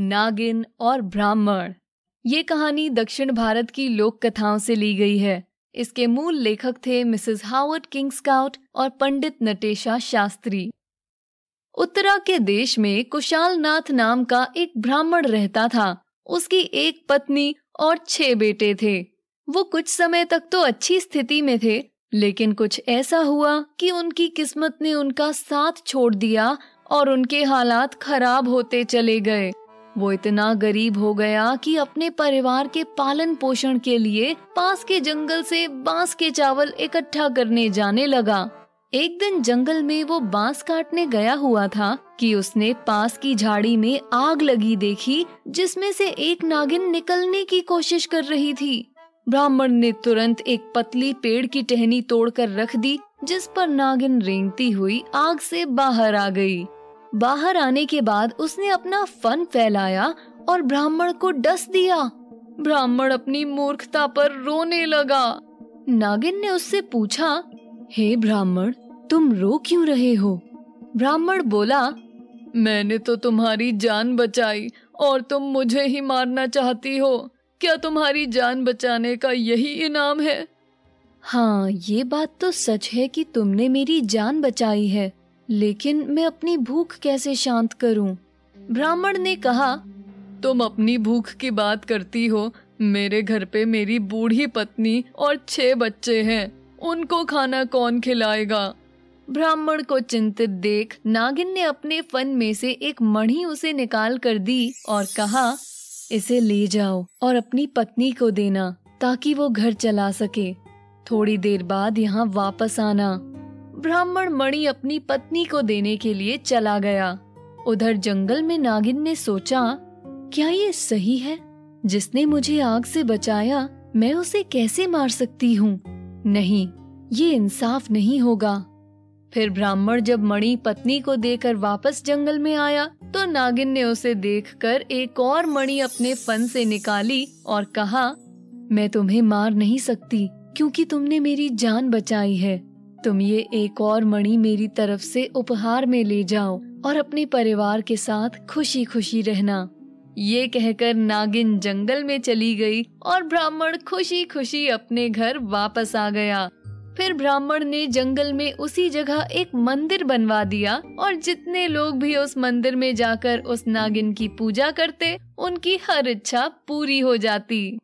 नागिन और ब्राह्मण। ये कहानी दक्षिण भारत की लोक कथाओं से ली गई है। इसके मूल लेखक थे मिसेस हावर्ड किंग स्काउट और पंडित नटेशा शास्त्री। उत्तरा के देश में कुशाल नाथ नाम का एक ब्राह्मण रहता था। उसकी एक पत्नी और छह बेटे थे। वो कुछ समय तक तो अच्छी स्थिति में थे, लेकिन कुछ ऐसा हुआ कि उनकी किस्मत ने उनका साथ छोड़ दिया और उनके हालात खराब होते चले गए। वो इतना गरीब हो गया कि अपने परिवार के पालन पोषण के लिए पास के जंगल से बाँस के चावल इकट्ठा करने जाने लगा। एक दिन जंगल में वो बाँस काटने गया हुआ था कि उसने पास की झाड़ी में आग लगी देखी, जिसमें से एक नागिन निकलने की कोशिश कर रही थी। ब्राह्मण ने तुरंत एक पतली पेड़ की टहनी तोड़कर रख दी, जिस पर नागिन रेंगती हुई आग से बाहर आ गई। बाहर आने के बाद उसने अपना फन फैलाया और ब्राह्मण को डस दिया। ब्राह्मण अपनी मूर्खता पर रोने लगा। नागिन ने उससे पूछा, हे ब्राह्मण, तुम रो क्यों रहे हो? ब्राह्मण बोला, मैंने तो तुम्हारी जान बचाई और तुम मुझे ही मारना चाहती हो। क्या तुम्हारी जान बचाने का यही इनाम है? हाँ ये बात तो सच है कि तुमने मेरी जान बचाई है। लेकिन मैं अपनी भूख कैसे शांत करूँ? ब्राह्मण ने कहा, तुम अपनी भूख की बात करती हो। मेरे घर पे मेरी बूढ़ी पत्नी और छह बच्चे हैं। उनको खाना कौन खिलाएगा? ब्राह्मण को चिंतित देख नागिन ने अपने फन में से एक मणि उसे निकाल कर दी और कहा, इसे ले जाओ और अपनी पत्नी को देना ताकि वो घर चला सके। थोड़ी देर बाद यहाँ वापस आना। ब्राह्मण मणि अपनी पत्नी को देने के लिए चला गया। उधर जंगल में नागिन ने सोचा, क्या ये सही है? जिसने मुझे आग से बचाया, मैं उसे कैसे मार सकती हूँ? नहीं, ये इंसाफ नहीं होगा। फिर ब्राह्मण जब मणि पत्नी को देकर वापस जंगल में आया तो नागिन ने उसे देखकर एक और मणि अपने फन से निकाली और कहा, मैं तुम्हें मार नहीं सकती, क्योंकि तुमने मेरी जान बचाई है। तुम ये एक और मणि मेरी तरफ़ से उपहार में ले जाओ और अपने परिवार के साथ खुशी खुशी रहना। ये कहकर नागिन जंगल में चली गई और ब्राह्मण खुशी खुशी अपने घर वापस आ गया। फिर ब्राह्मण ने जंगल में उसी जगह एक मंदिर बनवा दिया और जितने लोग भी उस मंदिर में जाकर उस नागिन की पूजा करते, उनकी हर इच्छा पूरी हो जाती।